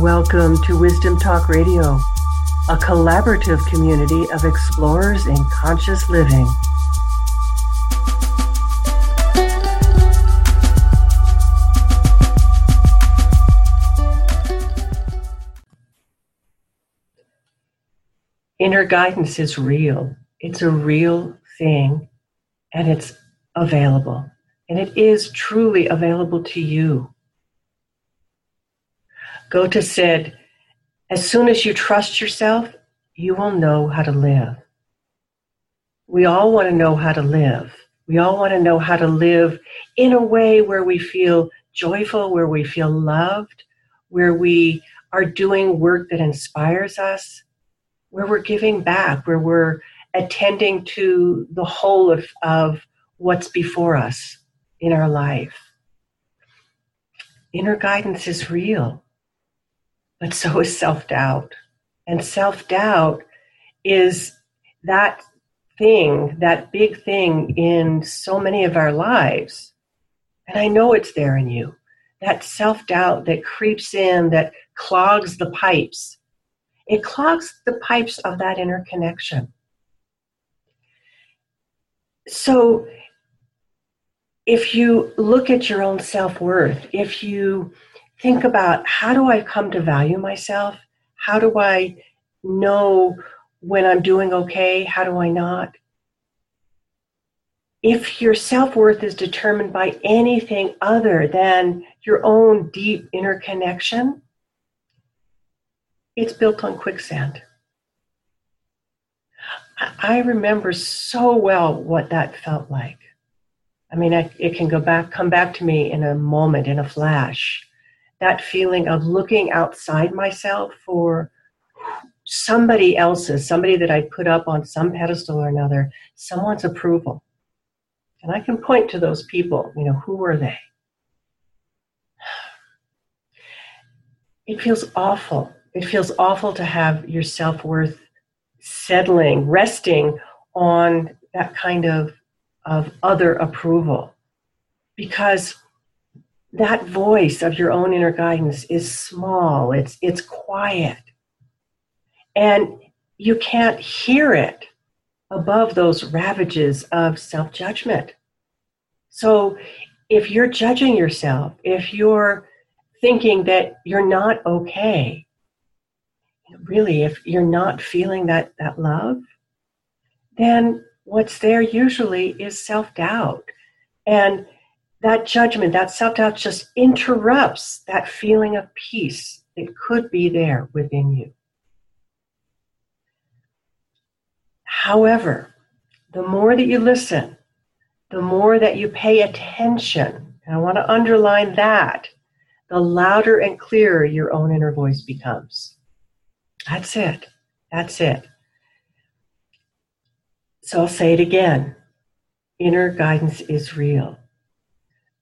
Welcome to Wisdom Talk Radio, a collaborative community of explorers in conscious living. Inner guidance is real. It's a real thing and it's available. And it is truly available to you. Goethe said, as soon as you trust yourself, you will know how to live. We all want to know how to live. We all want to know how to live in a way where we feel joyful, where we feel loved, where we are doing work that inspires us, where we're giving back, where we're attending to the whole of, of what's before us in our life. Inner guidance is real. But so is self doubt. And self doubt is that thing, that big thing in so many of our lives. And I know it's there in you. That self doubt that creeps in, that clogs the pipes. It clogs the pipes of that inner connection. So, if you look at your own self worth, if you think about how do I come to value myself? How do I know when I'm doing okay? How do I not? If your self worth is determined by anything other than your own deep inner connection, it's built on quicksand. I remember so well what that felt like. I mean, it can go back, come back to me in a moment, in a flash that feeling of looking outside myself for somebody else's, somebody that I put up on some pedestal or another, someone's approval. And I can point to those people, you know, who were they? It feels awful. It feels awful to have your self worth settling, resting on that kind of, of other approval. Because that voice of your own inner guidance is small. It's it's quiet. And you can't hear it above those ravages of self-judgment. So if you're judging yourself if you're thinking that you're not okay really if you're not feeling that that love then what's there usually is self-doubt. And that judgment, that self doubt just interrupts that feeling of peace that could be there within you. However, the more that you listen, the more that you pay attention, and I want to underline that, the louder and clearer your own inner voice becomes. That's it. That's it. So I'll say it again inner guidance is real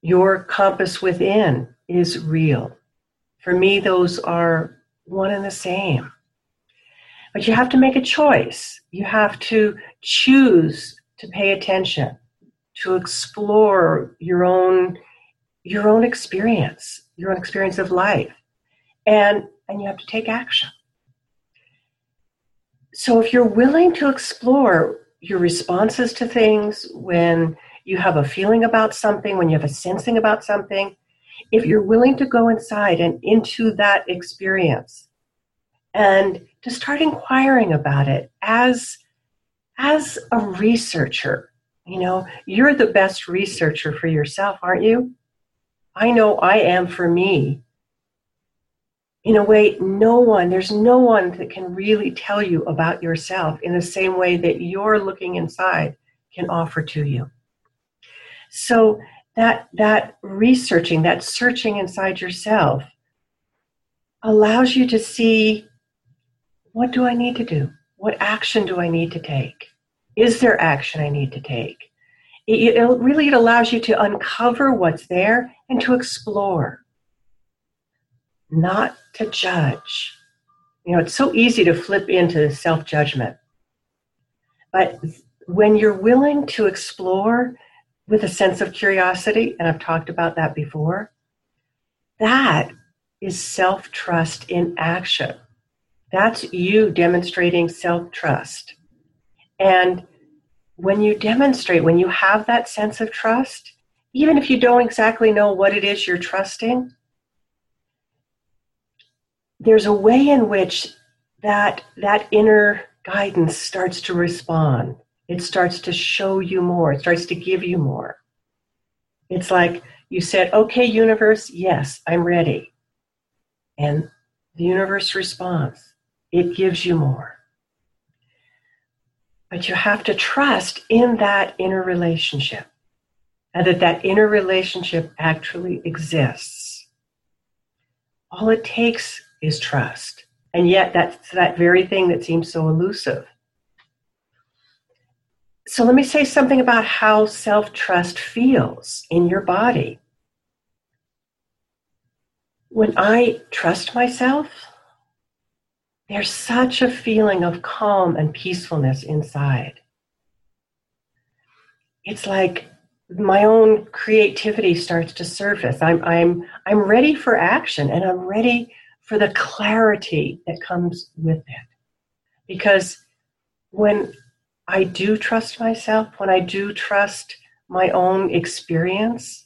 your compass within is real. For me, those are one and the same. But you have to make a choice. You have to choose to pay attention, to explore your own your own experience, your own experience of life. And and you have to take action. So if you're willing to explore your responses to things when you have a feeling about something, when you have a sensing about something, if you're willing to go inside and into that experience and to start inquiring about it as as a researcher, you know, you're the best researcher for yourself, aren't you? I know I am for me. In a way, no one, there's no one that can really tell you about yourself in the same way that you're looking inside can offer to you. So that that researching, that searching inside yourself allows you to see what do I need to do? What action do I need to take? Is there action I need to take? It, it really it allows you to uncover what's there and to explore, not to judge. You know, it's so easy to flip into self judgment. But when you're willing to explore, with a sense of curiosity, and I've talked about that before, that is self trust in action. That's you demonstrating self trust. And when you demonstrate, when you have that sense of trust, even if you don't exactly know what it is you're trusting, there's a way in which that that inner guidance starts to respond. It starts to show you more. It starts to give you more. It's like you said, "Okay, universe, yes, I'm ready." And the universe responds. It gives you more. But you have to trust in that inner relationship and that that inner relationship actually exists. All it takes is trust. And yet, that's that very thing that seems so elusive. So, let me say something about how self trust feels in your body. When I trust myself, there's such a feeling of calm and peacefulness inside. It's like my own creativity starts to surface. I'm, I'm, I'm ready for action and I'm ready for the clarity that comes with it. Because when I do trust myself, when I do trust my own experience,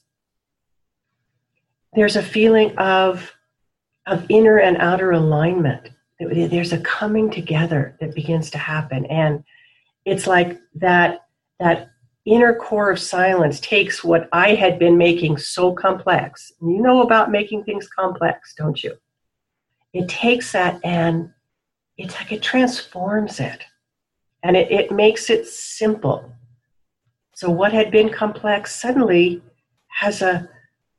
there's a feeling of, of inner and outer alignment. There's a coming together that begins to happen. And it's like that that inner core of silence takes what i had been making so complex. You know about making things complex don't you? It takes that and it's like it transforms it and it, it makes it simple. So what had been complex suddenly has a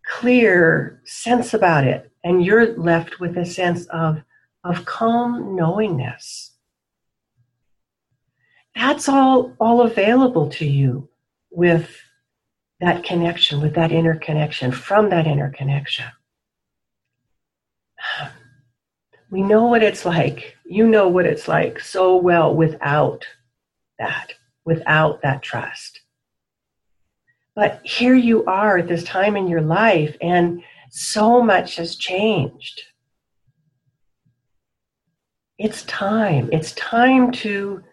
clear sense about it. And you're left with a sense of of calm knowingness. That's all, all available to you with that connection, with that inner connection, from that inner connection. We know what it's like. You know what it's like so well without that, without that trust. But here you are at this time in your life, and so much has changed it's time. It's time to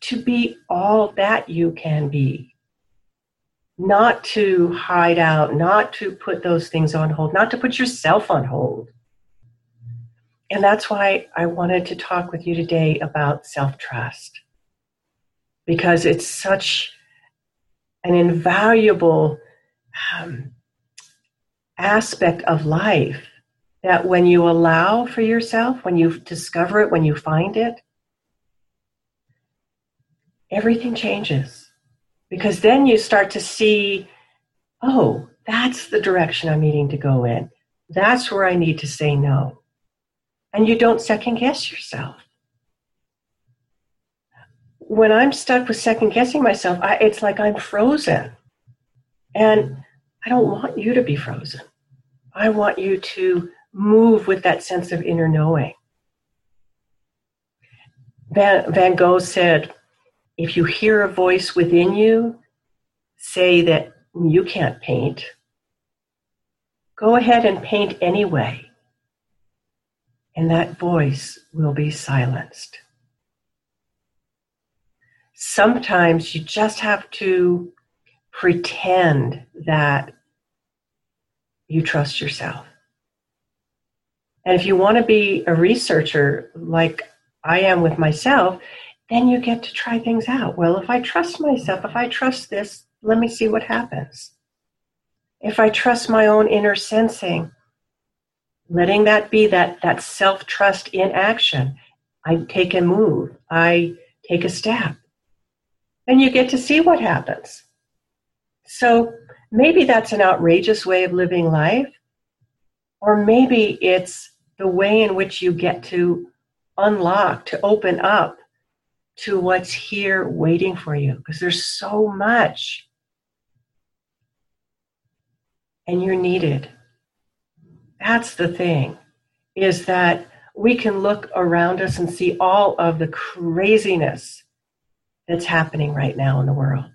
to be all that you can be. Not to hide out, not to put those things on hold, not to put yourself on hold. And that's why I wanted to talk with you today about self trust. Because it's such an invaluable um, aspect of life that when you allow for yourself, when you discover it, when you find it, everything changes. Because then you start to see, oh, that's the direction I'm needing to go in. That's where I need to say no. And you don't second guess yourself. When I'm stuck with second guessing myself, I, it's like I'm frozen. And I don't want you to be frozen. I want you to move with that sense of inner knowing. Van, Van Gogh said, if you hear a voice within you say that you can't paint, go ahead and paint anyway, and that voice will be silenced. Sometimes you just have to pretend that you trust yourself. And if you want to be a researcher like I am with myself, then you get to try things out. Well, if I trust myself, if I trust this, let me see what happens. If I trust my own inner sensing, letting that be that, that self trust in action, I take a move, I take a step, and you get to see what happens. So maybe that's an outrageous way of living life, or maybe it's the way in which you get to unlock, to open up to what's here waiting for you, because there's so much. And you're needed. That's the thing, is that we can look around us and see all of the craziness that's happening right now in the world.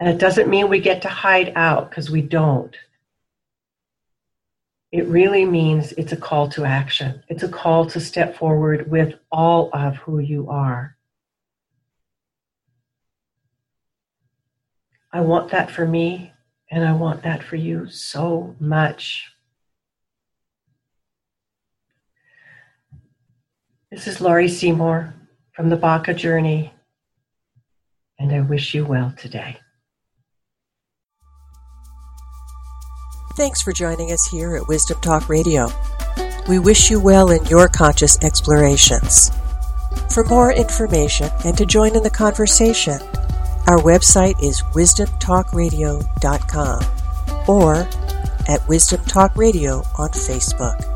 And it doesn't mean we get to hide out because we don't. it really means it's a call to action. It's a call to step forward with all of who you are. I want that for me, and I want that for you so much. This is Laurie Seymour from the Baca Journey, and I wish you well today. Thanks for joining us here at Wisdom Talk Radio. We wish you well in your conscious explorations. For more information and to join in the conversation, our website is wisdomtalkradio.com or at Wisdom Talk Radio on Facebook.